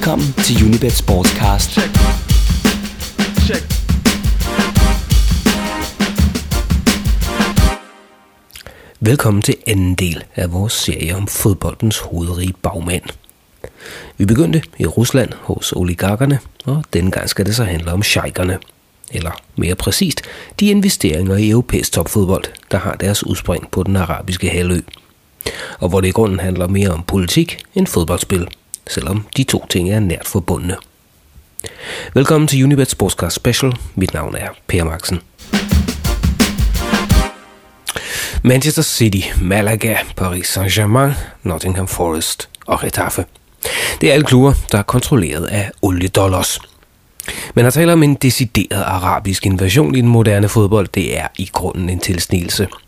Velkommen til Unibet Sportscast. Check. Check. Velkommen til anden del af vores serie om fodboldens hovedrige bagmænd. Vi begyndte i Rusland hos oligarkerne, og denne gang skal det så handle om sheikerne. Eller mere præcist, de investeringer i europæisk topfodbold, der har deres udspring på den arabiske halvø. Og hvor det i grunden handler mere om politik end fodboldspil – selvom de to ting er nært forbundne. Velkommen til Unibet Sportscast Special. Mit navn er Per Maxen. Manchester City, Malaga, Paris Saint-Germain, Nottingham Forest og Getafe. Det er alle klubber, der er kontrolleret af oliedollars. Men at tale om en decideret arabisk invasion i den moderne fodbold, det er i grunden en tilsnigelse –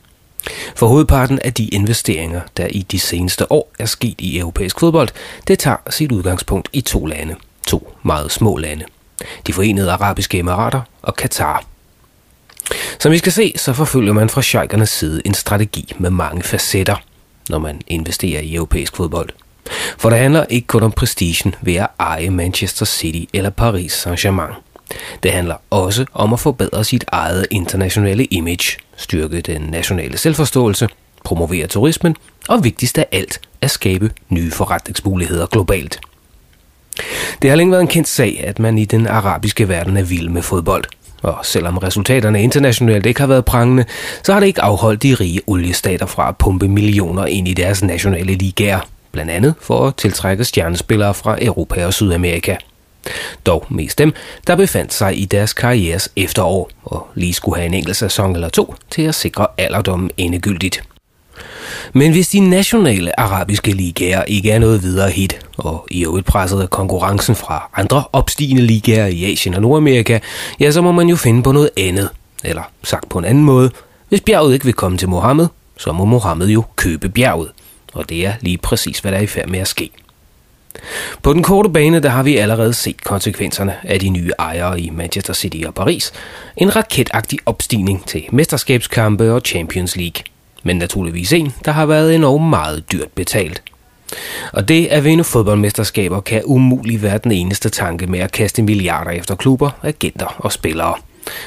for hovedparten af de investeringer, der i de seneste år er sket i europæisk fodbold, det tager sit udgangspunkt i to lande. To meget små lande. De forenede arabiske emirater og Katar. Som vi skal se, så forfølger man fra sheikernes side en strategi med mange facetter, når man investerer i europæisk fodbold. For det handler ikke kun om prestigen ved at eje Manchester City eller Paris Saint-Germain. Det handler også om at forbedre sit eget internationale image, styrke den nationale selvforståelse, promovere turismen og vigtigst af alt, at skabe nye forretningsmuligheder globalt. Det har længe været en kendt sag, at man i den arabiske verden er vild med fodbold. Og selvom resultaterne internationalt ikke har været prangende, så har det ikke afholdt de rige oliestater fra at pumpe millioner ind i deres nationale ligaer, blandt andet for at tiltrække stjernespillere fra Europa og Sydamerika – dog mest dem, der befandt sig i deres karrieres efterår og lige skulle have en enkelt sæson eller to til at sikre alderdommen endegyldigt. Men hvis de nationale arabiske ligaer ikke er noget videre hit, og i øvrigt presset af konkurrencen fra andre opstigende ligaer i Asien og Nordamerika, ja, så må man jo finde på noget andet. Eller sagt på en anden måde, hvis bjerget ikke vil komme til Mohammed, så må Mohammed jo købe bjerget. Og det er lige præcis, hvad der er i færd med at ske. På den korte bane der har vi allerede set konsekvenserne af de nye ejere i Manchester City og Paris. En raketagtig opstigning til mesterskabskampe og Champions League. Men naturligvis en, der har været enormt meget dyrt betalt. Og det at vinde fodboldmesterskaber kan umuligt være den eneste tanke med at kaste milliarder efter klubber, agenter og spillere.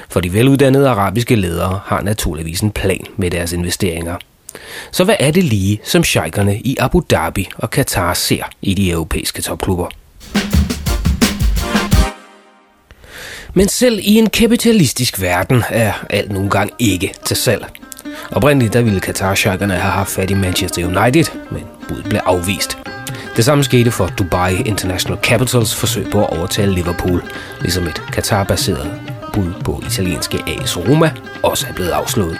For de veluddannede arabiske ledere har naturligvis en plan med deres investeringer – så hvad er det lige, som sheikerne i Abu Dhabi og Katar ser i de europæiske topklubber? Men selv i en kapitalistisk verden er alt nogle gang ikke til salg. Oprindeligt der ville qatar have haft fat i Manchester United, men budet blev afvist. Det samme skete for Dubai International Capitals forsøg på at overtale Liverpool, ligesom et Qatar-baseret bud på italienske AS Roma også er blevet afslået.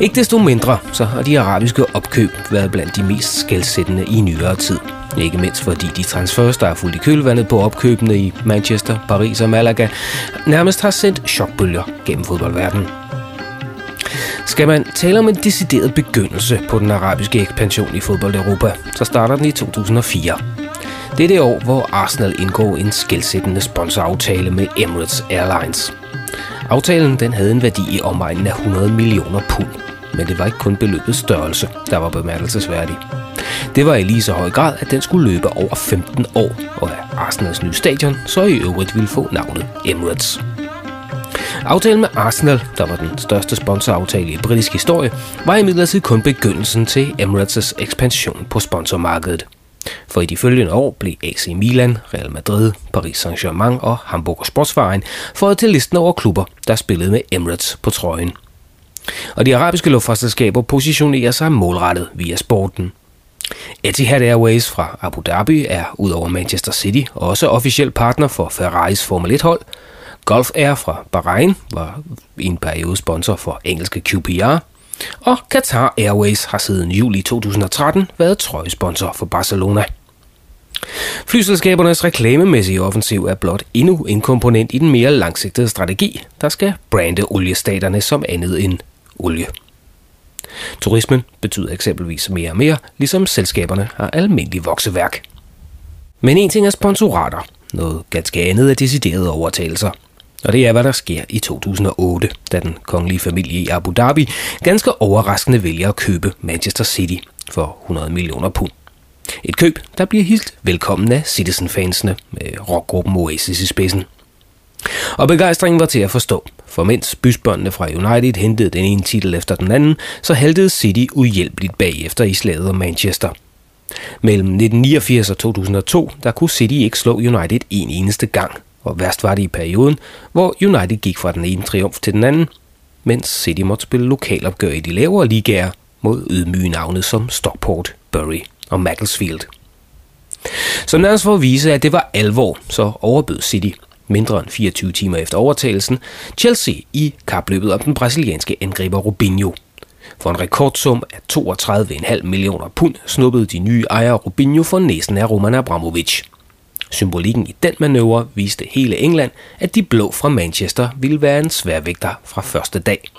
Ikke desto mindre, så har de arabiske opkøb været blandt de mest skældsættende i nyere tid. Ikke mindst fordi de transfers, der er fuldt i kølvandet på opkøbene i Manchester, Paris og Malaga, nærmest har sendt chokbølger gennem fodboldverdenen. Skal man tale om en decideret begyndelse på den arabiske ekspansion i fodbold Europa, så starter den i 2004. Det er det år, hvor Arsenal indgår en skældsættende sponsoraftale med Emirates Airlines – Aftalen den havde en værdi i omegnen af 100 millioner pund, men det var ikke kun beløbets størrelse, der var bemærkelsesværdig. Det var i lige så høj grad, at den skulle løbe over 15 år, og at Arsenals nye stadion så i øvrigt ville få navnet Emirates. Aftalen med Arsenal, der var den største sponsoraftale i britisk historie, var imidlertid kun begyndelsen til Emirates' ekspansion på sponsormarkedet – for i de følgende år blev AC Milan, Real Madrid, Paris Saint-Germain og Hamburg Sportsverein fået til listen over klubber, der spillede med Emirates på trøjen. Og de arabiske luftfartsselskaber positionerer sig målrettet via sporten. Etihad Airways fra Abu Dhabi er udover Manchester City også officiel partner for Ferraris Formel 1-hold. Gulf Air fra Bahrain var i en periode sponsor for engelske QPR – og Qatar Airways har siden juli 2013 været trøjesponsor for Barcelona. Flyselskabernes reklamemæssige offensiv er blot endnu en komponent i den mere langsigtede strategi, der skal brande oliestaterne som andet end olie. Turismen betyder eksempelvis mere og mere, ligesom selskaberne har almindelig vokseværk. Men en ting er sponsorater, noget ganske andet er deciderede overtagelser – og det er, hvad der sker i 2008, da den kongelige familie i Abu Dhabi ganske overraskende vælger at købe Manchester City for 100 millioner pund. Et køb, der bliver hilst velkommen af Citizen-fansene med rockgruppen Oasis i spidsen. Og begejstringen var til at forstå, for mens bysbåndene fra United hentede den ene titel efter den anden, så haltede City uhjælpeligt bagefter i slaget om Manchester. Mellem 1989 og 2002, der kunne City ikke slå United en eneste gang, og værst var det i perioden, hvor United gik fra den ene triumf til den anden, mens City måtte spille lokalopgør i de lavere ligaer mod ydmyge navne som Stockport, Bury og Macclesfield. Så nærmest for at vise, at det var alvor, så overbød City mindre end 24 timer efter overtagelsen, Chelsea i kapløbet om den brasilianske angriber Rubinho. For en rekordsum af 32,5 millioner pund snuppede de nye ejere Rubinho for næsen af Roman Abramovich. Symbolikken i den manøvre viste hele England, at de blå fra Manchester ville være en sværvægter fra første dag.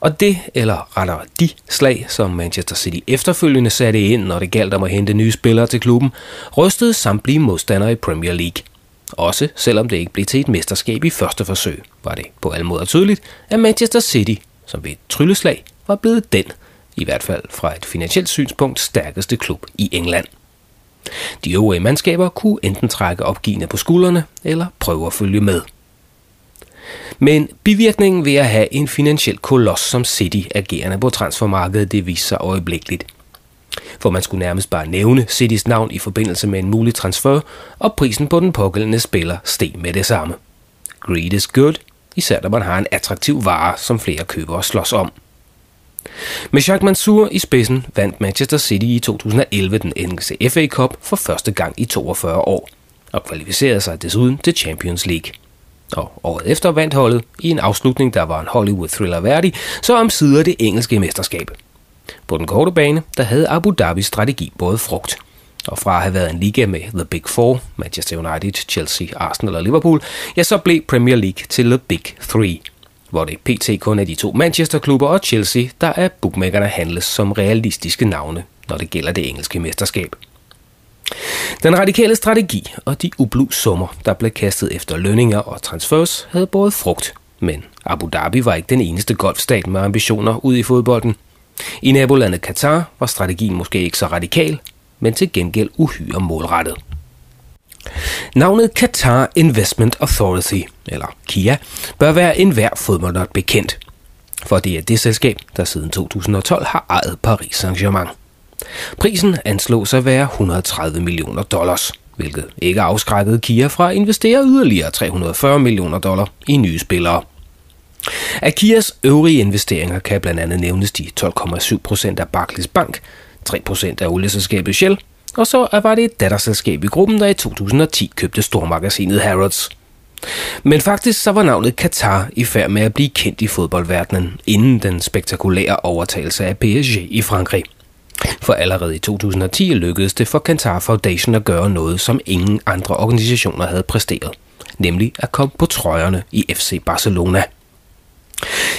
Og det, eller rettere de slag, som Manchester City efterfølgende satte ind, når det galt om at hente nye spillere til klubben, rystede samtlige modstandere i Premier League. Også selvom det ikke blev til et mesterskab i første forsøg, var det på alle måder tydeligt, at Manchester City, som ved et trylleslag, var blevet den, i hvert fald fra et finansielt synspunkt, stærkeste klub i England. De øvrige mandskaber kunne enten trække opgivende på skuldrene eller prøve at følge med. Men bivirkningen ved at have en finansiel koloss som City agerende på transfermarkedet, det viste sig øjeblikkeligt. For man skulle nærmest bare nævne Citys navn i forbindelse med en mulig transfer, og prisen på den pågældende spiller steg med det samme. Greed is good, især når man har en attraktiv vare, som flere købere slås om. Med Jacques Mansour i spidsen vandt Manchester City i 2011 den engelske FA Cup for første gang i 42 år, og kvalificerede sig desuden til Champions League. Og året efter vandt holdet i en afslutning, der var en Hollywood thriller værdig, så omsider det engelske mesterskab. På den korte bane, der havde Abu Dhabis strategi både frugt. Og fra at have været en liga med The Big Four, Manchester United, Chelsea, Arsenal og Liverpool, ja, så blev Premier League til The Big Three, hvor det pt. kun er de to Manchester-klubber og Chelsea, der er bookmakerne handles som realistiske navne, når det gælder det engelske mesterskab. Den radikale strategi og de ublu summer, der blev kastet efter lønninger og transfers, havde båret frugt. Men Abu Dhabi var ikke den eneste golfstat med ambitioner ud i fodbolden. I nabolandet Katar var strategien måske ikke så radikal, men til gengæld uhyre målrettet. Navnet Qatar Investment Authority, eller KIA, bør være enhver fodboldnot bekendt, for det er det selskab, der siden 2012 har ejet Paris Saint-Germain. Prisen anslås at være 130 millioner dollars, hvilket ikke afskrækkede Kia fra at investere yderligere 340 millioner dollar i nye spillere. Af Kias øvrige investeringer kan blandt andet nævnes de 12,7 procent af Barclays Bank, 3 procent af olieselskabet Shell, og så var det et datterselskab i gruppen, der i 2010 købte stormagasinet Harrods. Men faktisk så var navnet Qatar i færd med at blive kendt i fodboldverdenen, inden den spektakulære overtagelse af PSG i Frankrig. For allerede i 2010 lykkedes det for Qatar Foundation at gøre noget, som ingen andre organisationer havde præsteret, nemlig at komme på trøjerne i FC Barcelona.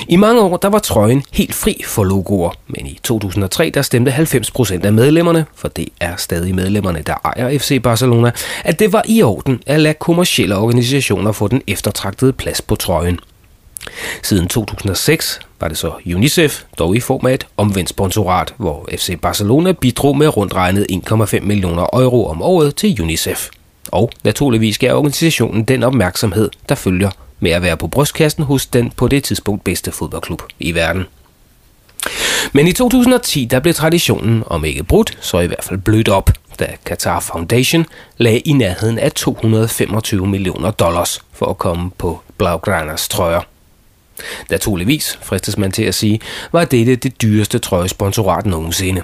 I mange år der var trøjen helt fri for logoer, men i 2003 der stemte 90% af medlemmerne, for det er stadig medlemmerne, der ejer FC Barcelona, at det var i orden at lade kommersielle organisationer få den eftertragtede plads på trøjen. Siden 2006 var det så UNICEF, dog i form af et omvendt sponsorat, hvor FC Barcelona bidrog med rundt regnet 1,5 millioner euro om året til UNICEF. Og naturligvis gav organisationen den opmærksomhed, der følger med at være på brystkassen hos den på det tidspunkt bedste fodboldklub i verden. Men i 2010 der blev traditionen, om ikke brudt, så i hvert fald blødt op, da Qatar Foundation lagde i nærheden af 225 millioner dollars for at komme på Blaugranas trøjer. Naturligvis, fristes man til at sige, var dette det dyreste trøjesponsorat nogensinde.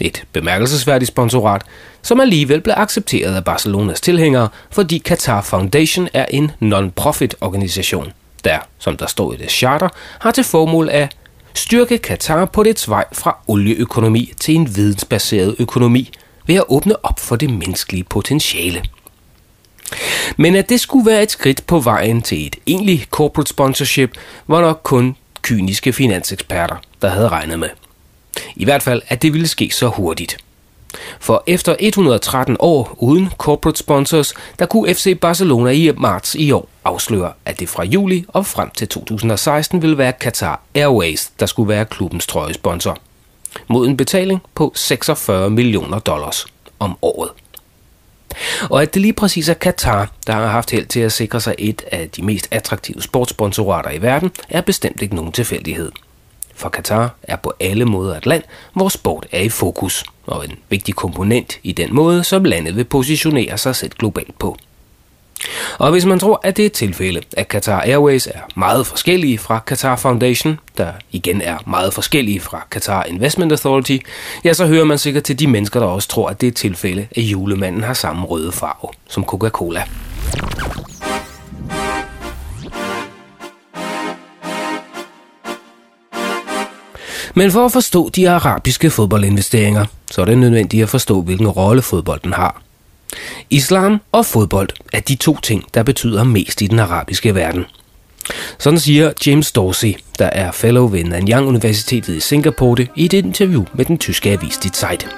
Et bemærkelsesværdigt sponsorat, som alligevel blev accepteret af Barcelonas tilhængere, fordi Qatar Foundation er en non-profit organisation, der, som der står i det charter, har til formål at styrke Qatar på dets vej fra olieøkonomi til en vidensbaseret økonomi ved at åbne op for det menneskelige potentiale. Men at det skulle være et skridt på vejen til et egentligt corporate sponsorship, var nok kun kyniske finanseksperter, der havde regnet med. I hvert fald, at det ville ske så hurtigt. For efter 113 år uden corporate sponsors, der kunne FC Barcelona i marts i år afsløre, at det fra juli og frem til 2016 ville være Qatar Airways, der skulle være klubbens trøjesponsor. mod en betaling på 46 millioner dollars om året. Og at det lige præcis er Qatar, der har haft held til at sikre sig et af de mest attraktive sportssponsorater i verden, er bestemt ikke nogen tilfældighed. For Katar er på alle måder et land, hvor sport er i fokus, og en vigtig komponent i den måde, som landet vil positionere sig selv globalt på. Og hvis man tror, at det er et tilfælde, at Qatar Airways er meget forskellige fra Qatar Foundation, der igen er meget forskellige fra Qatar Investment Authority, ja, så hører man sikkert til de mennesker, der også tror, at det er et tilfælde, at julemanden har samme røde farve som Coca-Cola. Men for at forstå de arabiske fodboldinvesteringer, så er det nødvendigt at forstå, hvilken rolle fodbolden har. Islam og fodbold er de to ting, der betyder mest i den arabiske verden. Sådan siger James Dorsey, der er fellow ved Nanyang Universitetet i Singapore, i et interview med den tyske avis Die Zeit.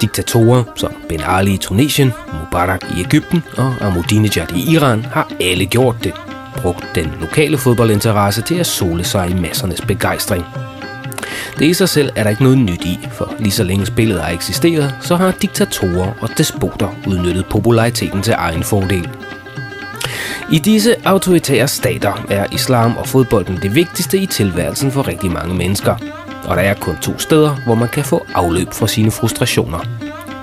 Diktatorer som Ben Ali i Tunesien, Mubarak i Ægypten og Ahmadinejad i Iran har alle gjort det. Brugt den lokale fodboldinteresse til at sole sig i massernes begejstring – det i sig selv er der ikke noget nyt i, for lige så længe spillet har eksisteret, så har diktatorer og despoter udnyttet populariteten til egen fordel. I disse autoritære stater er islam og fodbolden det vigtigste i tilværelsen for rigtig mange mennesker. Og der er kun to steder, hvor man kan få afløb for sine frustrationer.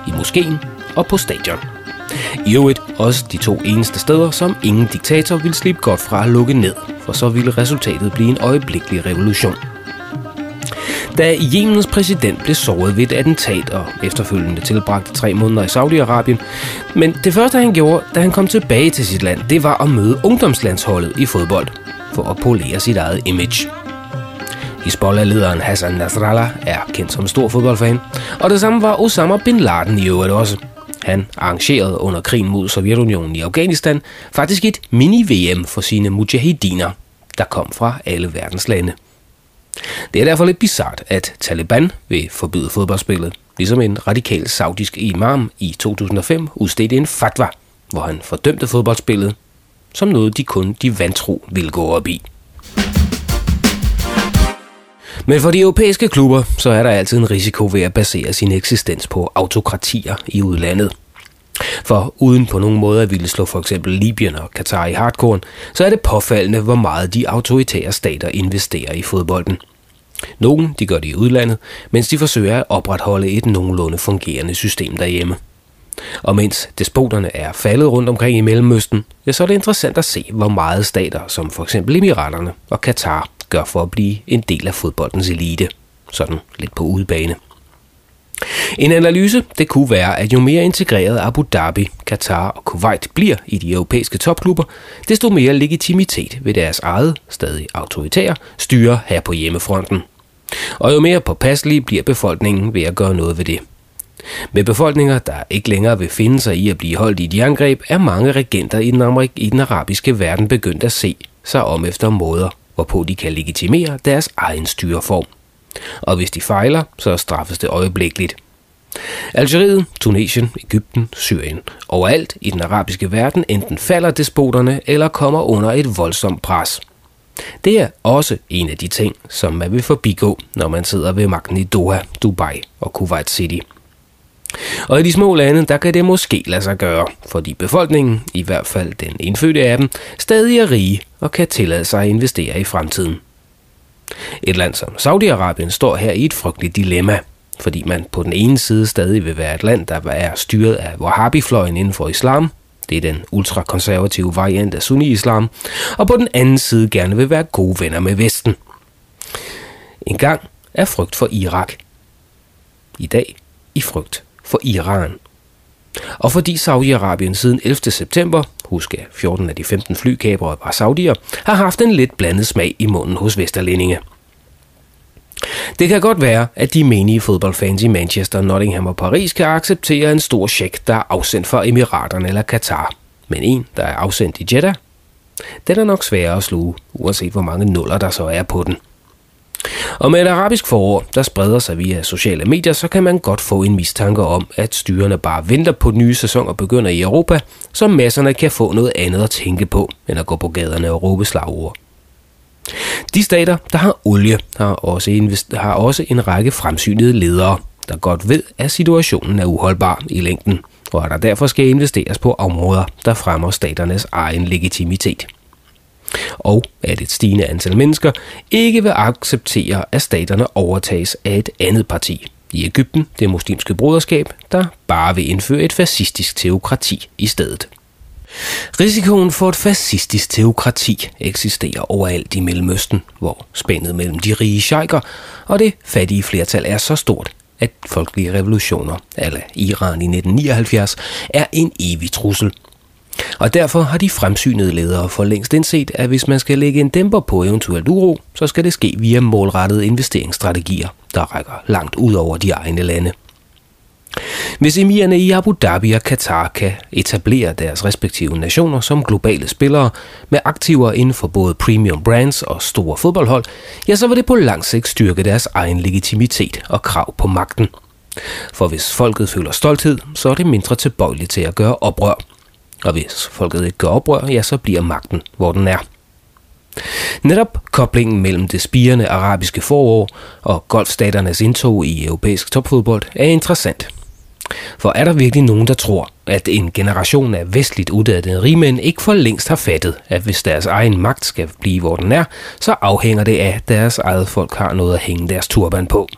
I moskeen og på stadion. I øvrigt også de to eneste steder, som ingen diktator vil slippe godt fra at lukke ned, for så ville resultatet blive en øjeblikkelig revolution – da Jemens præsident blev såret ved et attentat og efterfølgende tilbragte tre måneder i Saudi-Arabien. Men det første, han gjorde, da han kom tilbage til sit land, det var at møde ungdomslandsholdet i fodbold for at polere sit eget image. Hezbollah-lederen Hassan Nasrallah er kendt som stor fodboldfan, og det samme var Osama Bin Laden i øvrigt også. Han arrangerede under krigen mod Sovjetunionen i Afghanistan faktisk et mini-VM for sine mujahidiner, der kom fra alle verdens lande. Det er derfor lidt bizart, at Taliban vil forbyde fodboldspillet, ligesom en radikal saudisk imam i 2005 udstedte en fatwa, hvor han fordømte fodboldspillet som noget, de kun de vantro vil gå op i. Men for de europæiske klubber, så er der altid en risiko ved at basere sin eksistens på autokratier i udlandet. For uden på nogen måde at ville slå for eksempel Libyen og Katar i hardcore, så er det påfaldende, hvor meget de autoritære stater investerer i fodbolden. Nogle de gør det i udlandet, mens de forsøger at opretholde et nogenlunde fungerende system derhjemme. Og mens despoterne er faldet rundt omkring i Mellemøsten, ja, så er det interessant at se, hvor meget stater som for eksempel Emiraterne og Katar gør for at blive en del af fodboldens elite. Sådan lidt på udebane. En analyse det kunne være, at jo mere integreret Abu Dhabi, Qatar og Kuwait bliver i de europæiske topklubber, desto mere legitimitet vil deres eget, stadig autoritære, styre her på hjemmefronten. Og jo mere påpasselig bliver befolkningen ved at gøre noget ved det. Med befolkninger, der ikke længere vil finde sig i at blive holdt i et jerngreb, er mange regenter i den, Amerik- i den arabiske verden begyndt at se sig om efter måder, hvorpå de kan legitimere deres egen styreform og hvis de fejler, så straffes det øjeblikkeligt. Algeriet, Tunesien, Ægypten, Syrien. Overalt i den arabiske verden enten falder despoterne eller kommer under et voldsomt pres. Det er også en af de ting, som man vil forbigå, når man sidder ved magten i Doha, Dubai og Kuwait City. Og i de små lande, der kan det måske lade sig gøre, fordi befolkningen, i hvert fald den indfødte af dem, stadig er rige og kan tillade sig at investere i fremtiden. Et land som Saudi-Arabien står her i et frygteligt dilemma, fordi man på den ene side stadig vil være et land, der er styret af Wahhabi-fløjen inden for islam, det er den ultrakonservative variant af sunni-islam, og på den anden side gerne vil være gode venner med Vesten. En gang er frygt for Irak. I dag i frygt for Iran. Og fordi Saudi-Arabien siden 11. september, husk 14 af de 15 flykabere var saudier, har haft en lidt blandet smag i munden hos Vesterlændinge. Det kan godt være, at de menige fodboldfans i Manchester, Nottingham og Paris kan acceptere en stor check, der er afsendt fra Emiraterne eller Katar. Men en, der er afsendt i Jeddah, den er nok sværere at sluge, uanset hvor mange nuller der så er på den. Og med et arabisk forår, der spreder sig via sociale medier, så kan man godt få en mistanke om, at styrerne bare venter på nye sæsoner begynder i Europa, så masserne kan få noget andet at tænke på, end at gå på gaderne og råbe slagord. De stater, der har olie, har også, invest- har også en række fremsynede ledere, der godt ved, at situationen er uholdbar i længden, og at der derfor skal investeres på områder, der fremmer staternes egen legitimitet. Og at et stigende antal mennesker ikke vil acceptere, at staterne overtages af et andet parti. I Ægypten, det muslimske broderskab, der bare vil indføre et fascistisk teokrati i stedet. Risikoen for et fascistisk teokrati eksisterer overalt i Mellemøsten, hvor spændet mellem de rige sheiker og det fattige flertal er så stort, at folkelige revolutioner, eller Iran i 1979, er en evig trussel. Og derfor har de fremsynede ledere for længst indset, at hvis man skal lægge en dæmper på eventuelt uro, så skal det ske via målrettede investeringsstrategier, der rækker langt ud over de egne lande. Hvis emirerne i Abu Dhabi og Katar kan etablere deres respektive nationer som globale spillere med aktiver inden for både premium brands og store fodboldhold, ja, så vil det på lang sigt styrke deres egen legitimitet og krav på magten. For hvis folket føler stolthed, så er det mindre tilbøjeligt til at gøre oprør. Og hvis folket ikke gør oprør, ja, så bliver magten, hvor den er. Netop koblingen mellem det spirende arabiske forår og golfstaternes indtog i europæisk topfodbold er interessant – for er der virkelig nogen, der tror, at en generation af vestligt uddannede rigmænd ikke for længst har fattet, at hvis deres egen magt skal blive, hvor den er, så afhænger det af, at deres eget folk har noget at hænge deres turban på.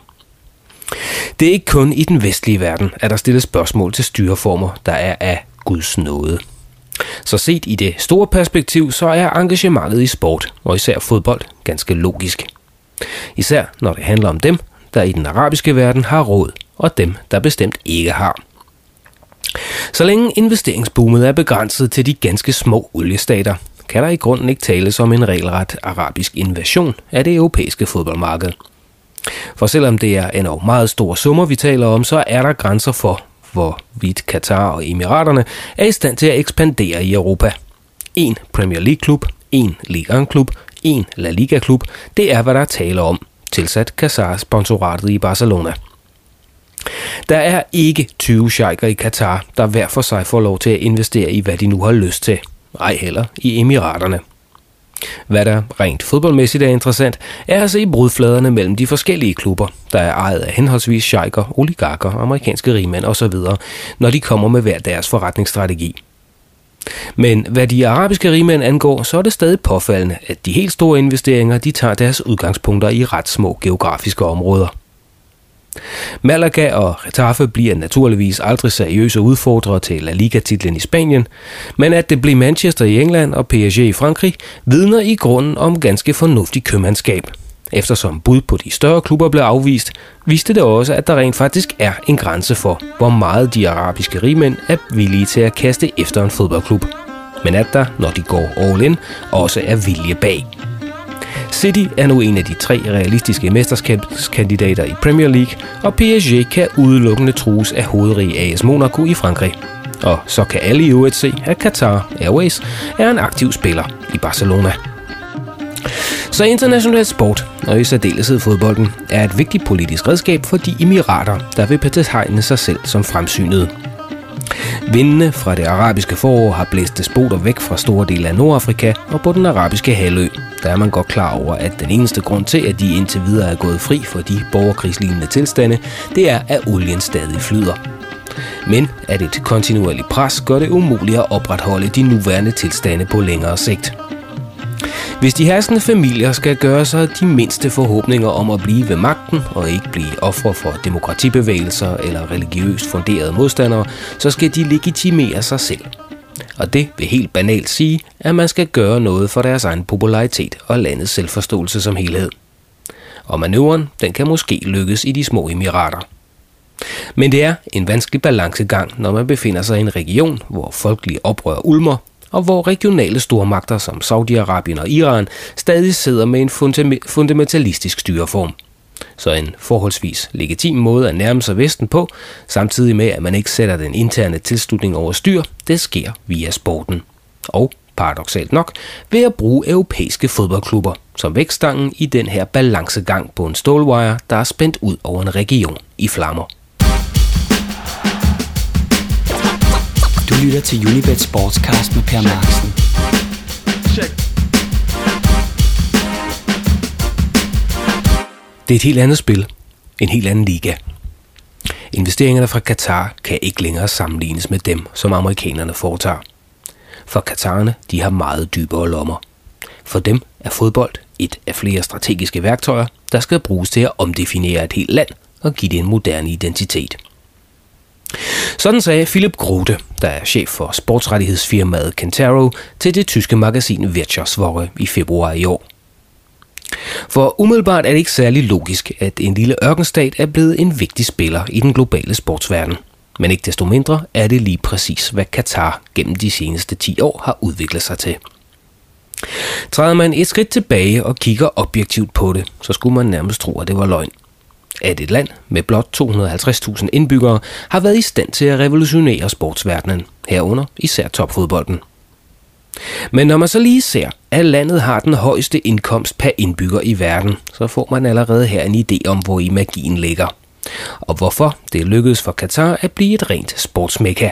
Det er ikke kun i den vestlige verden, at der stilles spørgsmål til styreformer, der er af Guds nåde. Så set i det store perspektiv, så er engagementet i sport, og især fodbold, ganske logisk. Især når det handler om dem, der i den arabiske verden har råd og dem, der bestemt ikke har. Så længe investeringsboomet er begrænset til de ganske små oliestater, kan der i grunden ikke tales om en regelret arabisk invasion af det europæiske fodboldmarked. For selvom det er en meget store summer, vi taler om, så er der grænser for, hvorvidt Katar og Emiraterne er i stand til at ekspandere i Europa. En Premier League-klub, en Ligue 1-klub, en La Liga-klub, det er, hvad der er tale om, tilsat Katar-sponsoratet i Barcelona – der er ikke 20 sheiker i Katar, der hver for sig får lov til at investere i, hvad de nu har lyst til. Ej heller i Emiraterne. Hvad der rent fodboldmæssigt er interessant, er at se brudfladerne mellem de forskellige klubber, der er ejet af henholdsvis sheiker, oligarker, amerikanske rigmænd osv., når de kommer med hver deres forretningsstrategi. Men hvad de arabiske rigmænd angår, så er det stadig påfaldende, at de helt store investeringer de tager deres udgangspunkter i ret små geografiske områder. Malaga og Retafe bliver naturligvis aldrig seriøse udfordrere til La Liga-titlen i Spanien, men at det blev Manchester i England og PSG i Frankrig, vidner i grunden om ganske fornuftig købmandskab. Eftersom bud på de større klubber blev afvist, viste det også, at der rent faktisk er en grænse for, hvor meget de arabiske rigmænd er villige til at kaste efter en fodboldklub. Men at der, når de går all in, også er vilje bag. City er nu en af de tre realistiske mesterskabskandidater i Premier League, og PSG kan udelukkende trues af hovedrige AS Monaco i Frankrig. Og så kan alle i øvrigt se, at Qatar Airways er en aktiv spiller i Barcelona. Så international sport, og i særdeleshed fodbolden, er et vigtigt politisk redskab for de emirater, der vil betegne sig selv som fremsynede. Vindene fra det arabiske forår har blæst despoter væk fra store dele af Nordafrika og på den arabiske halvø. Der er man godt klar over, at den eneste grund til, at de indtil videre er gået fri for de borgerkrigslignende tilstande, det er, at olien stadig flyder. Men at et kontinuerligt pres gør det umuligt at opretholde de nuværende tilstande på længere sigt. Hvis de herskende familier skal gøre sig de mindste forhåbninger om at blive ved magten og ikke blive ofre for demokratibevægelser eller religiøst funderede modstandere, så skal de legitimere sig selv. Og det vil helt banalt sige, at man skal gøre noget for deres egen popularitet og landets selvforståelse som helhed. Og manøvren, den kan måske lykkes i de små emirater. Men det er en vanskelig balancegang, når man befinder sig i en region, hvor folkelige oprør ulmer, og hvor regionale stormagter som Saudi-Arabien og Iran stadig sidder med en fundamentalistisk styreform. Så en forholdsvis legitim måde at nærme sig Vesten på, samtidig med at man ikke sætter den interne tilslutning over styr, det sker via sporten. Og paradoxalt nok, ved at bruge europæiske fodboldklubber som vækstangen i den her balancegang på en stålwire, der er spændt ud over en region i flammer. Du lytter til Unibet Sportscast med Per Marksen. Det er et helt andet spil. En helt anden liga. Investeringerne fra Katar kan ikke længere sammenlignes med dem, som amerikanerne foretager. For Katarerne, de har meget dybere lommer. For dem er fodbold et af flere strategiske værktøjer, der skal bruges til at omdefinere et helt land og give det en moderne identitet. Sådan sagde Philip Grote, der er chef for sportsrettighedsfirmaet Kentaro, til det tyske magasin Wirtschaftswoche i februar i år. For umiddelbart er det ikke særlig logisk, at en lille ørkenstat er blevet en vigtig spiller i den globale sportsverden. Men ikke desto mindre er det lige præcis, hvad Katar gennem de seneste 10 år har udviklet sig til. Træder man et skridt tilbage og kigger objektivt på det, så skulle man nærmest tro, at det var løgn. At et land med blot 250.000 indbyggere har været i stand til at revolutionere sportsverdenen, herunder især topfodbolden. Men når man så lige ser, at landet har den højeste indkomst per indbygger i verden, så får man allerede her en idé om, hvor i magien ligger. Og hvorfor det lykkedes for Katar at blive et rent sportsmekka.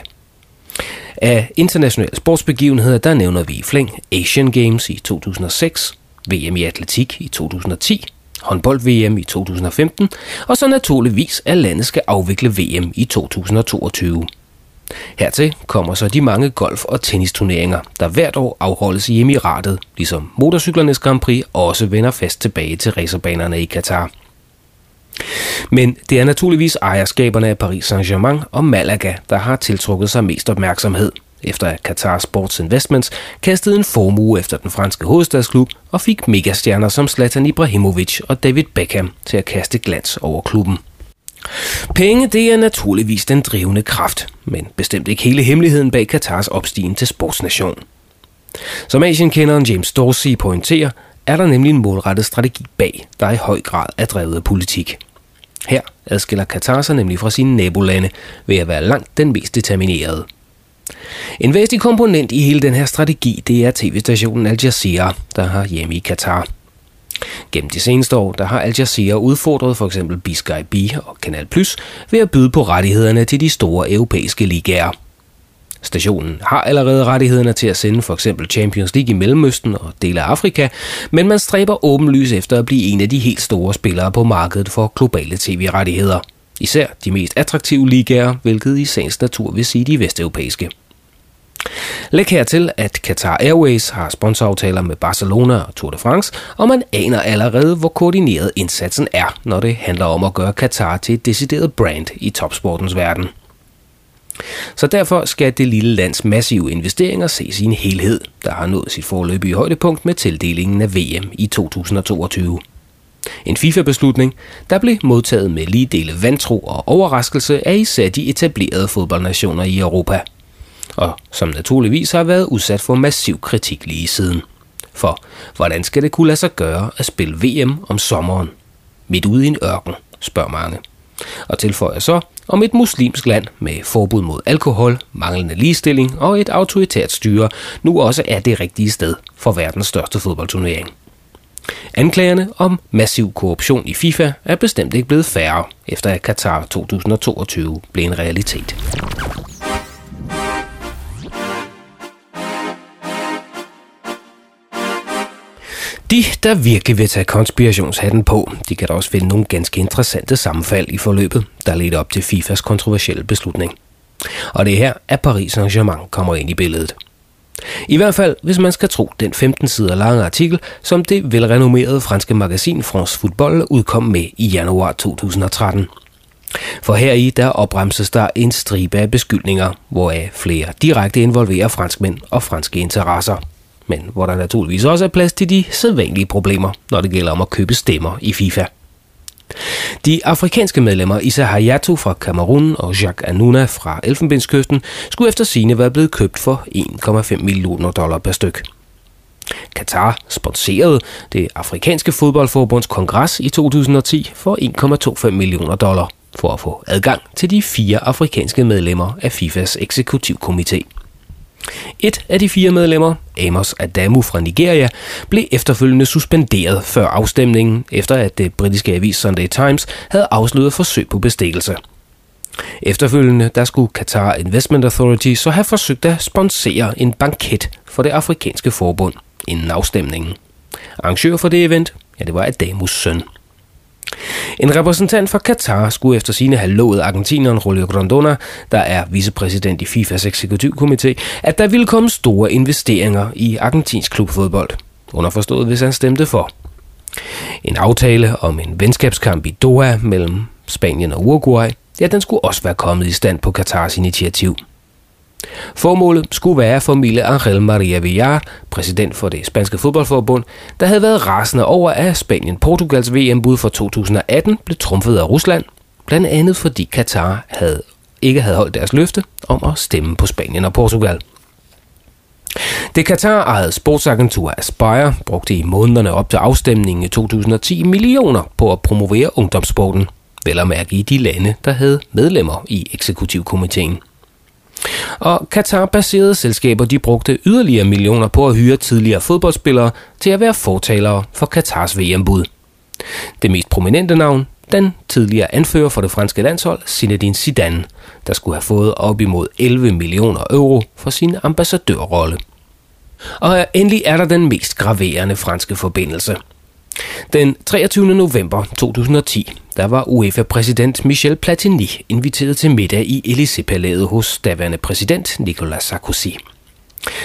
Af internationale sportsbegivenheder, der nævner vi i flæng Asian Games i 2006, VM i atletik i 2010, håndbold-VM i 2015, og så naturligvis, at landet skal afvikle VM i 2022. Hertil kommer så de mange golf- og tennisturneringer, der hvert år afholdes i Emiratet, ligesom motorcyklernes Grand Prix også vender fast tilbage til racerbanerne i Katar. Men det er naturligvis ejerskaberne af Paris Saint-Germain og Malaga, der har tiltrukket sig mest opmærksomhed, efter at Qatar Sports Investments kastede en formue efter den franske hovedstadsklub og fik megastjerner som Zlatan Ibrahimovic og David Beckham til at kaste glans over klubben. Penge det er naturligvis den drivende kraft, men bestemt ikke hele hemmeligheden bag Katars opstigen til sportsnation. Som Asienkenderen James Dorsey pointerer, er der nemlig en målrettet strategi bag, der i høj grad er drevet af politik. Her adskiller Katar sig nemlig fra sine nabolande ved at være langt den mest determinerede. En væsentlig komponent i hele den her strategi, det er tv-stationen Al Jazeera, der har hjemme i Katar. Gennem de seneste år, der har Al Jazeera udfordret for eksempel B B og Kanal Plus ved at byde på rettighederne til de store europæiske ligaer. Stationen har allerede rettighederne til at sende for eksempel Champions League i Mellemøsten og dele af Afrika, men man stræber åbenlyst efter at blive en af de helt store spillere på markedet for globale tv-rettigheder. Især de mest attraktive ligaer, hvilket i sagens natur vil sige de vesteuropæiske. Læg hertil, at Qatar Airways har sponsoraftaler med Barcelona og Tour de France, og man aner allerede, hvor koordineret indsatsen er, når det handler om at gøre Qatar til et decideret brand i topsportens verden. Så derfor skal det lille lands massive investeringer ses i en helhed, der har nået sit forløbige højdepunkt med tildelingen af VM i 2022. En FIFA-beslutning, der blev modtaget med lige dele vantro og overraskelse af især de etablerede fodboldnationer i Europa – og som naturligvis har været udsat for massiv kritik lige siden. For hvordan skal det kunne lade sig gøre at spille VM om sommeren? Midt ude i en ørken, spørger mange. Og tilføjer så, om et muslimsk land med forbud mod alkohol, manglende ligestilling og et autoritært styre nu også er det rigtige sted for verdens største fodboldturnering. Anklagerne om massiv korruption i FIFA er bestemt ikke blevet færre, efter at Qatar 2022 blev en realitet. De, der virkelig vil tage konspirationshatten på, de kan da også finde nogle ganske interessante sammenfald i forløbet, der ledte op til FIFAs kontroversielle beslutning. Og det er her, at Paris Saint-Germain kommer ind i billedet. I hvert fald, hvis man skal tro den 15 sider lange artikel, som det velrenommerede franske magasin France Football udkom med i januar 2013. For her i der opremses der en stribe af beskyldninger, hvoraf flere direkte involverer franskmænd og franske interesser – men hvor der naturligvis også er plads til de sædvanlige problemer, når det gælder om at købe stemmer i FIFA. De afrikanske medlemmer Issa Hayato fra Kamerun og Jacques Anuna fra Elfenbenskysten skulle efter sine være blevet købt for 1,5 millioner dollar per styk. Katar sponserede det afrikanske fodboldforbunds kongres i 2010 for 1,25 millioner dollar for at få adgang til de fire afrikanske medlemmer af FIFAs eksekutivkomité. Et af de fire medlemmer, Amos Adamu fra Nigeria, blev efterfølgende suspenderet før afstemningen, efter at det britiske avis Sunday Times havde afsløret forsøg på bestikkelse. Efterfølgende der skulle Qatar Investment Authority så have forsøgt at sponsere en banket for det afrikanske forbund inden afstemningen. Arrangør for det event, ja det var Adamus søn. En repræsentant fra Katar skulle efter sine have lovet argentineren Julio Grondona, der er vicepræsident i FIFAs eksekutivkomité, at der ville komme store investeringer i argentinsk klubfodbold. Underforstået, hvis han stemte for. En aftale om en venskabskamp i Doha mellem Spanien og Uruguay, ja, den skulle også være kommet i stand på Katars initiativ. Formålet skulle være for Mille Angel Maria Villar, præsident for det spanske fodboldforbund, der havde været rasende over, at Spanien-Portugals VM-bud for 2018 blev trumfet af Rusland, blandt andet fordi Katar havde, ikke havde holdt deres løfte om at stemme på Spanien og Portugal. Det Katar-ejede sportsagentur Aspire brugte i månederne op til afstemningen i 2010 millioner på at promovere ungdomssporten, vel at mærke i de lande, der havde medlemmer i eksekutivkomiteen. Og Katar-baserede selskaber de brugte yderligere millioner på at hyre tidligere fodboldspillere til at være fortalere for Katars VM-bud. Det mest prominente navn, den tidligere anfører for det franske landshold, Zinedine Zidane, der skulle have fået op imod 11 millioner euro for sin ambassadørrolle. Og endelig er der den mest graverende franske forbindelse. Den 23. november 2010 der var UEFA-præsident Michel Platini inviteret til middag i Élysée-palæet hos daværende præsident Nicolas Sarkozy.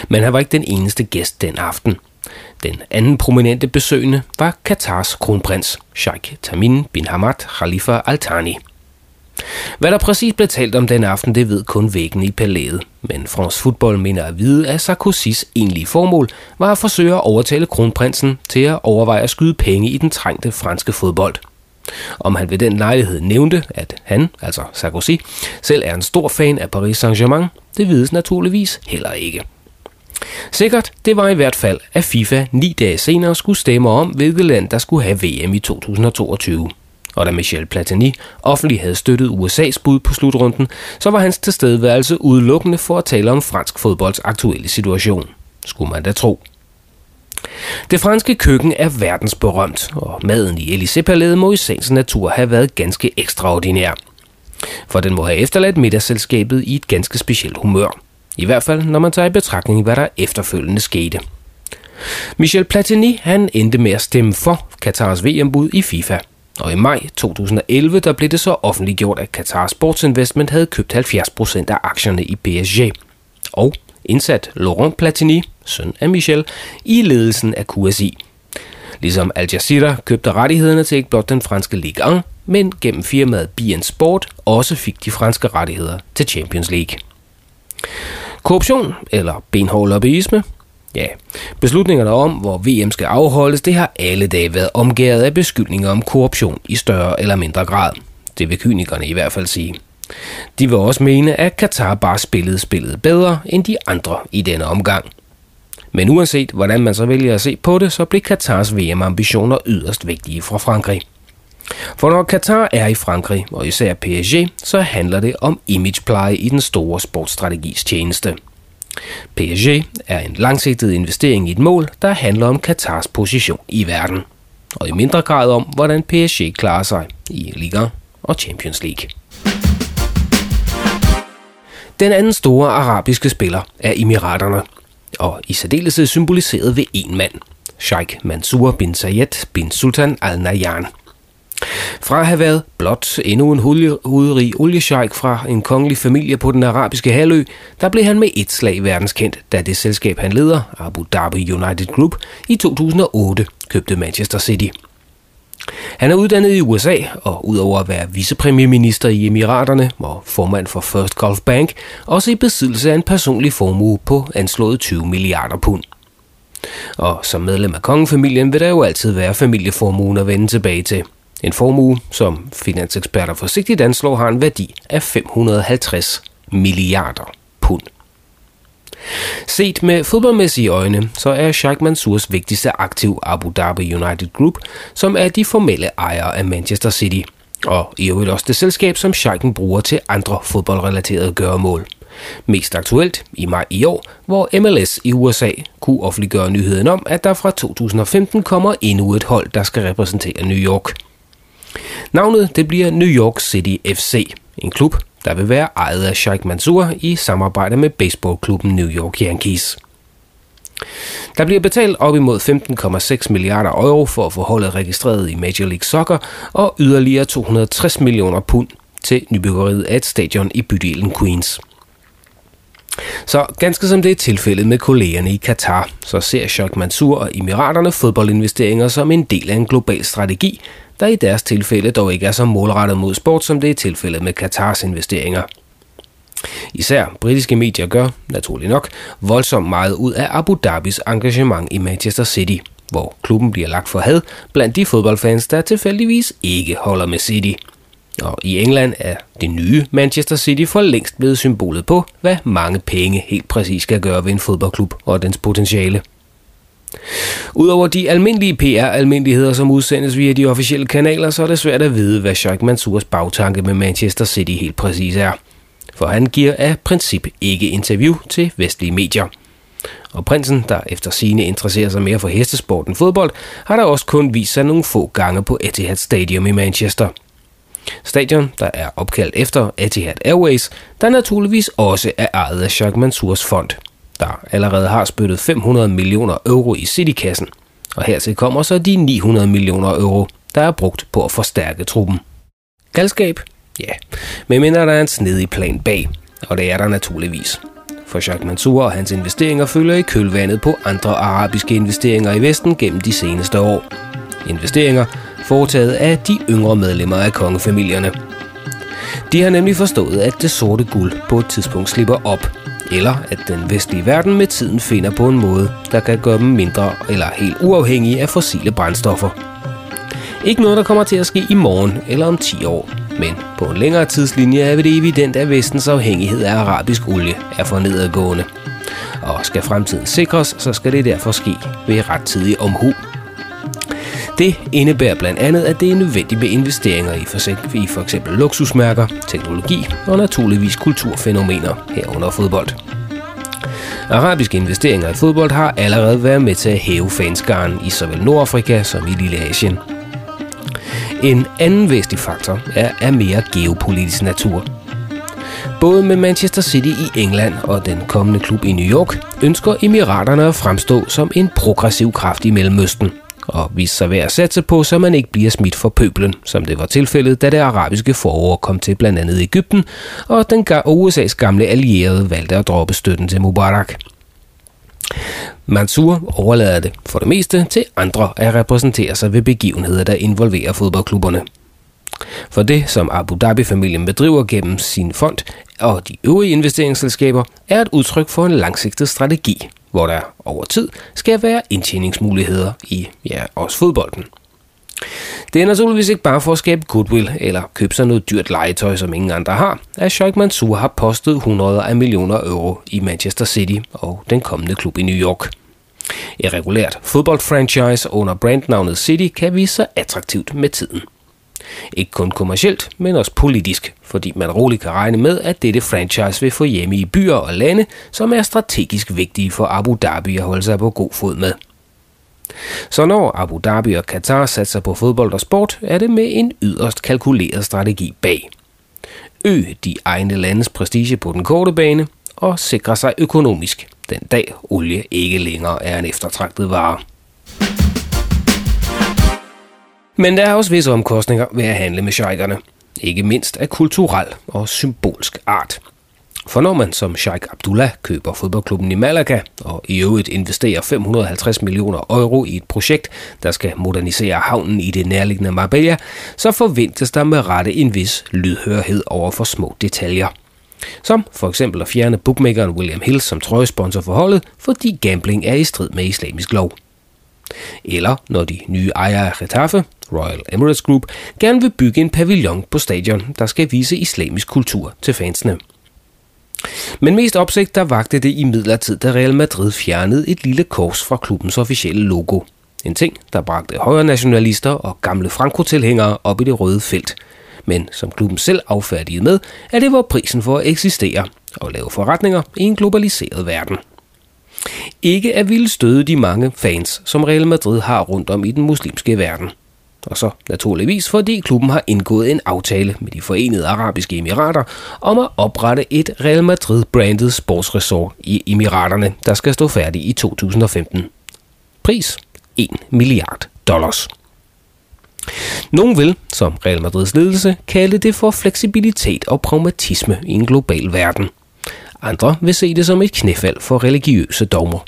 Men han var ikke den eneste gæst den aften. Den anden prominente besøgende var Katars kronprins, Sheikh Tamim bin Hamad Khalifa Al Thani. Hvad der præcis blev talt om den aften, det ved kun væggen i palæet. Men France Football mener at vide, at Sarkozys egentlige formål var at forsøge at overtale kronprinsen til at overveje at skyde penge i den trængte franske fodbold – om han ved den lejlighed nævnte, at han, altså Sarkozy, selv er en stor fan af Paris Saint-Germain, det vides naturligvis heller ikke. Sikkert, det var i hvert fald, at FIFA ni dage senere skulle stemme om, hvilket land der skulle have VM i 2022. Og da Michel Platini offentligt havde støttet USA's bud på slutrunden, så var hans tilstedeværelse udelukkende for at tale om fransk fodbolds aktuelle situation. Skulle man da tro. Det franske køkken er verdensberømt, og maden i Élysée-palæet må i sagens natur have været ganske ekstraordinær. For den må have efterladt middagsselskabet i et ganske specielt humør. I hvert fald, når man tager i betragtning, hvad der efterfølgende skete. Michel Platini han endte med at stemme for Katars VM-bud i FIFA. Og i maj 2011 der blev det så offentliggjort, at Qatar Sports Investment havde købt 70% af aktierne i PSG. Og indsat Laurent Platini, søn af Michel, i ledelsen af QSI. Ligesom Al Jazeera købte rettighederne til ikke blot den franske Ligue 1, men gennem firmaet BN Sport også fik de franske rettigheder til Champions League. Korruption eller benhård lobbyisme? Ja, beslutningerne om, hvor VM skal afholdes, det har alle dage været omgået af beskyldninger om korruption i større eller mindre grad. Det vil kynikerne i hvert fald sige. De vil også mene, at Katar bare spillede spillet bedre end de andre i denne omgang. Men uanset hvordan man så vælger at se på det, så blev Katars VM-ambitioner yderst vigtige for Frankrig. For når Katar er i Frankrig, og især PSG, så handler det om imagepleje i den store sportsstrategis tjeneste. PSG er en langsigtet investering i et mål, der handler om Katars position i verden, og i mindre grad om, hvordan PSG klarer sig i Liga og Champions League. Den anden store arabiske spiller er Emiraterne, og i særdeleshed symboliseret ved en mand, Sheikh Mansour bin Zayed bin Sultan Al Nahyan. Fra at have været blot endnu en hovedrig oliesheik fra en kongelig familie på den arabiske halvø, der blev han med et slag verdenskendt, da det selskab han leder, Abu Dhabi United Group, i 2008 købte Manchester City. Han er uddannet i USA, og udover at være vicepremierminister i Emiraterne og formand for First Gulf Bank, også i besiddelse af en personlig formue på anslået 20 milliarder pund. Og som medlem af kongefamilien vil der jo altid være familieformuen at vende tilbage til. En formue, som finanseksperter forsigtigt anslår har en værdi af 550 milliarder pund. Set med fodboldmæssige øjne, så er Sheikh Mansours vigtigste aktiv Abu Dhabi United Group, som er de formelle ejere af Manchester City, og i øvrigt også det selskab, som Sheikhen bruger til andre fodboldrelaterede gøremål. Mest aktuelt i maj i år, hvor MLS i USA kunne offentliggøre nyheden om, at der fra 2015 kommer endnu et hold, der skal repræsentere New York. Navnet det bliver New York City FC, en klub, der vil være ejet af Sheikh Mansour i samarbejde med baseballklubben New York Yankees. Der bliver betalt op imod 15,6 milliarder euro for at få holdet registreret i Major League Soccer og yderligere 260 millioner pund til nybyggeriet af et stadion i bydelen Queens. Så ganske som det er tilfældet med kollegerne i Katar, så ser Sheikh Mansour og Emiraterne fodboldinvesteringer som en del af en global strategi, der i deres tilfælde dog ikke er så målrettet mod sport, som det er tilfældet med Katars investeringer. Især britiske medier gør, naturlig nok, voldsomt meget ud af Abu Dhabis engagement i Manchester City, hvor klubben bliver lagt for had blandt de fodboldfans, der tilfældigvis ikke holder med City. Og i England er det nye Manchester City for længst blevet symbolet på, hvad mange penge helt præcis skal gøre ved en fodboldklub og dens potentiale. Udover de almindelige PR-almindeligheder, som udsendes via de officielle kanaler, så er det svært at vide, hvad Sheikh Mansours bagtanke med Manchester City helt præcis er. For han giver af princip ikke interview til vestlige medier. Og prinsen, der efter sine interesserer sig mere for hestesport end fodbold, har der også kun vist sig nogle få gange på Etihad Stadium i Manchester. Stadion, der er opkaldt efter Etihad Airways, der naturligvis også er ejet af Sheikh Mansours fond – der allerede har spyttet 500 millioner euro i Citykassen. Og hertil kommer så de 900 millioner euro, der er brugt på at forstærke truppen. Galskab? Ja, men mindre der er en snedig plan bag, og det er der naturligvis. For Jacques Mansour og hans investeringer følger i kølvandet på andre arabiske investeringer i Vesten gennem de seneste år. Investeringer foretaget af de yngre medlemmer af kongefamilierne. De har nemlig forstået, at det sorte guld på et tidspunkt slipper op, eller at den vestlige verden med tiden finder på en måde, der kan gøre dem mindre eller helt uafhængige af fossile brændstoffer. Ikke noget, der kommer til at ske i morgen eller om 10 år, men på en længere tidslinje er det evident, at vestens afhængighed af arabisk olie er for nedadgående. Og skal fremtiden sikres, så skal det derfor ske ved rettidig omhu. Det indebærer blandt andet, at det er nødvendigt med investeringer i for, i for eksempel luksusmærker, teknologi og naturligvis kulturfænomener herunder fodbold. Arabiske investeringer i fodbold har allerede været med til at hæve fanskaren i såvel Nordafrika som i Lille Asien. En anden væsentlig faktor er af mere geopolitisk natur. Både med Manchester City i England og den kommende klub i New York ønsker Emiraterne at fremstå som en progressiv kraft i Mellemøsten – og vise sig værd at satse på, så man ikke bliver smidt for pøblen, som det var tilfældet, da det arabiske forår kom til blandt andet Ægypten, og den USA's gamle allierede valgte at droppe støtten til Mubarak. Mansour overlader det for det meste til andre at repræsentere sig ved begivenheder, der involverer fodboldklubberne. For det, som Abu Dhabi-familien bedriver gennem sin fond og de øvrige investeringsselskaber, er et udtryk for en langsigtet strategi, hvor der over tid skal være indtjeningsmuligheder i ja, også fodbolden. Det er naturligvis ikke bare for at skabe goodwill eller købe sig noget dyrt legetøj, som ingen andre har, at Sheikh Mansour har postet 100 af millioner euro i Manchester City og den kommende klub i New York. Et regulært fodboldfranchise under brandnavnet City kan vise sig attraktivt med tiden. Ikke kun kommercielt, men også politisk, fordi man roligt kan regne med, at dette franchise vil få hjemme i byer og lande, som er strategisk vigtige for Abu Dhabi at holde sig på god fod med. Så når Abu Dhabi og Qatar satser på fodbold og sport, er det med en yderst kalkuleret strategi bag. Ø de egne landes prestige på den korte bane og sikre sig økonomisk, den dag olie ikke længere er en eftertragtet vare. Men der er også visse omkostninger ved at handle med sheikerne. Ikke mindst af kulturel og symbolsk art. For når man som Sheikh Abdullah køber fodboldklubben i Malaga og i øvrigt investerer 550 millioner euro i et projekt, der skal modernisere havnen i det nærliggende Marbella, så forventes der med rette en vis lydhørhed over for små detaljer. Som for eksempel at fjerne bookmakeren William Hill som trøjesponsor for holdet, fordi gambling er i strid med islamisk lov. Eller når de nye ejere af Getafe, Royal Emirates Group, gerne vil bygge en pavillon på stadion, der skal vise islamisk kultur til fansene. Men mest opsigt der vagte det i midlertid, da Real Madrid fjernede et lille kors fra klubbens officielle logo. En ting, der bragte højre nationalister og gamle Franco-tilhængere op i det røde felt. Men som klubben selv affærdigede med, at det var prisen for at eksistere og lave forretninger i en globaliseret verden. Ikke at ville støde de mange fans, som Real Madrid har rundt om i den muslimske verden. og så naturligvis fordi klubben har indgået en aftale med de forenede arabiske emirater om at oprette et Real Madrid-brandet sportsresort i Emiraterne, der skal stå færdig i 2015. Pris 1 milliard dollars. Nogle vil, som Real Madrids ledelse, kalde det for fleksibilitet og pragmatisme i en global verden. Andre vil se det som et knæfald for religiøse dogmer.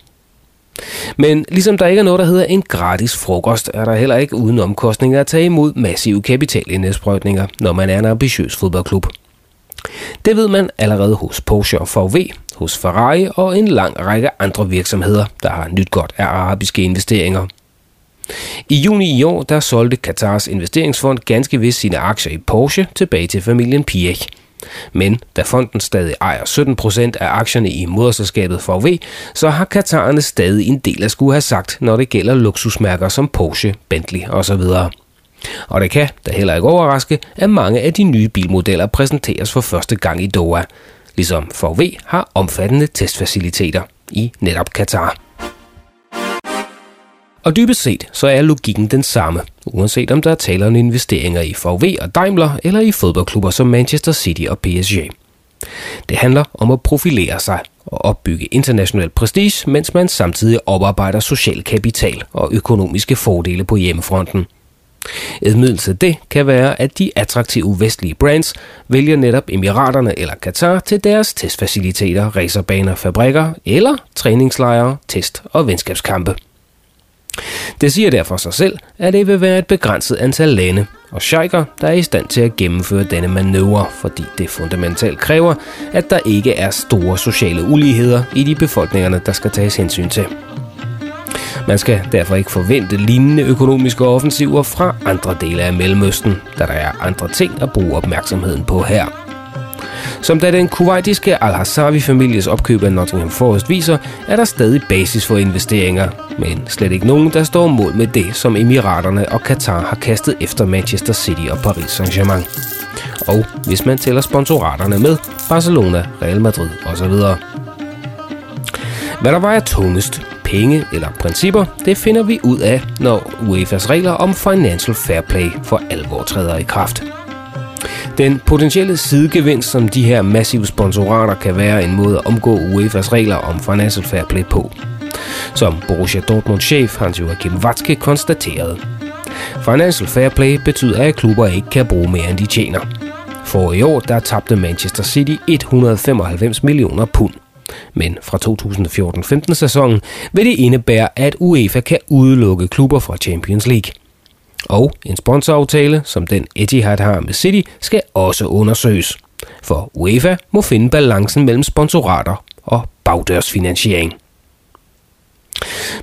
Men ligesom der ikke er noget, der hedder en gratis frokost, er der heller ikke uden omkostninger at tage imod massive kapitalindsprøjtninger, når man er en ambitiøs fodboldklub. Det ved man allerede hos Porsche og VW, hos Ferrari og en lang række andre virksomheder, der har nyt godt af arabiske investeringer. I juni i år, der solgte Katars investeringsfond ganske vist sine aktier i Porsche tilbage til familien Piech – men da fonden stadig ejer 17% af aktierne i moderselskabet VW, så har Katarerne stadig en del at skulle have sagt, når det gælder luksusmærker som Porsche, Bentley osv. Og det kan da heller ikke overraske, at mange af de nye bilmodeller præsenteres for første gang i Doha, ligesom VW har omfattende testfaciliteter i netop Katar. Og dybest set så er logikken den samme, uanset om der er tale om investeringer i VW og Daimler eller i fodboldklubber som Manchester City og PSG. Det handler om at profilere sig og opbygge international prestige, mens man samtidig oparbejder social kapital og økonomiske fordele på hjemmefronten. Et middel til det kan være, at de attraktive vestlige brands vælger netop Emiraterne eller Katar til deres testfaciliteter, racerbaner, fabrikker eller træningslejre, test- og venskabskampe. Det siger derfor sig selv, at det vil være et begrænset antal lande og sheiker, der er i stand til at gennemføre denne manøvre, fordi det fundamentalt kræver, at der ikke er store sociale uligheder i de befolkningerne, der skal tages hensyn til. Man skal derfor ikke forvente lignende økonomiske offensiver fra andre dele af Mellemøsten, da der er andre ting at bruge opmærksomheden på her. Som da den kuwaitiske Al-Hassawi-families opkøb af Nottingham Forest viser, er der stadig basis for investeringer, men slet ikke nogen, der står mål med det, som Emiraterne og Qatar har kastet efter Manchester City og Paris Saint-Germain. Og hvis man tæller sponsoraterne med, Barcelona, Real Madrid osv. Hvad der vejer tungest, penge eller principper, det finder vi ud af, når UEFA's regler om Financial Fair Play for alvor træder i kraft. Den potentielle sidegevinst, som de her massive sponsorater kan være en måde at omgå UEFA's regler om Financial Fair Play på. Som Borussia Dortmund chef Hans Joachim Watzke konstaterede. Financial Fair Play betyder, at klubber ikke kan bruge mere end de tjener. For i år der tabte Manchester City 195 millioner pund. Men fra 2014-15 sæsonen vil det indebære, at UEFA kan udelukke klubber fra Champions League. Og en sponsoraftale, som den Etihad har med City, skal også undersøges. For UEFA må finde balancen mellem sponsorater og bagdørsfinansiering.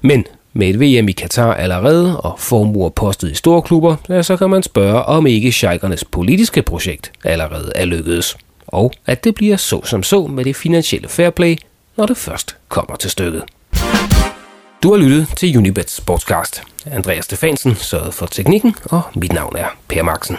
Men med et VM i Katar allerede og formuer postet i store klubber, ja, så kan man spørge, om ikke Scheikernes politiske projekt allerede er lykkedes. Og at det bliver så som så med det finansielle fair play, når det først kommer til stykket. Du har lyttet til Unibet Sportscast. Andreas Stefansen sørgede for teknikken, og mit navn er Per Marksen.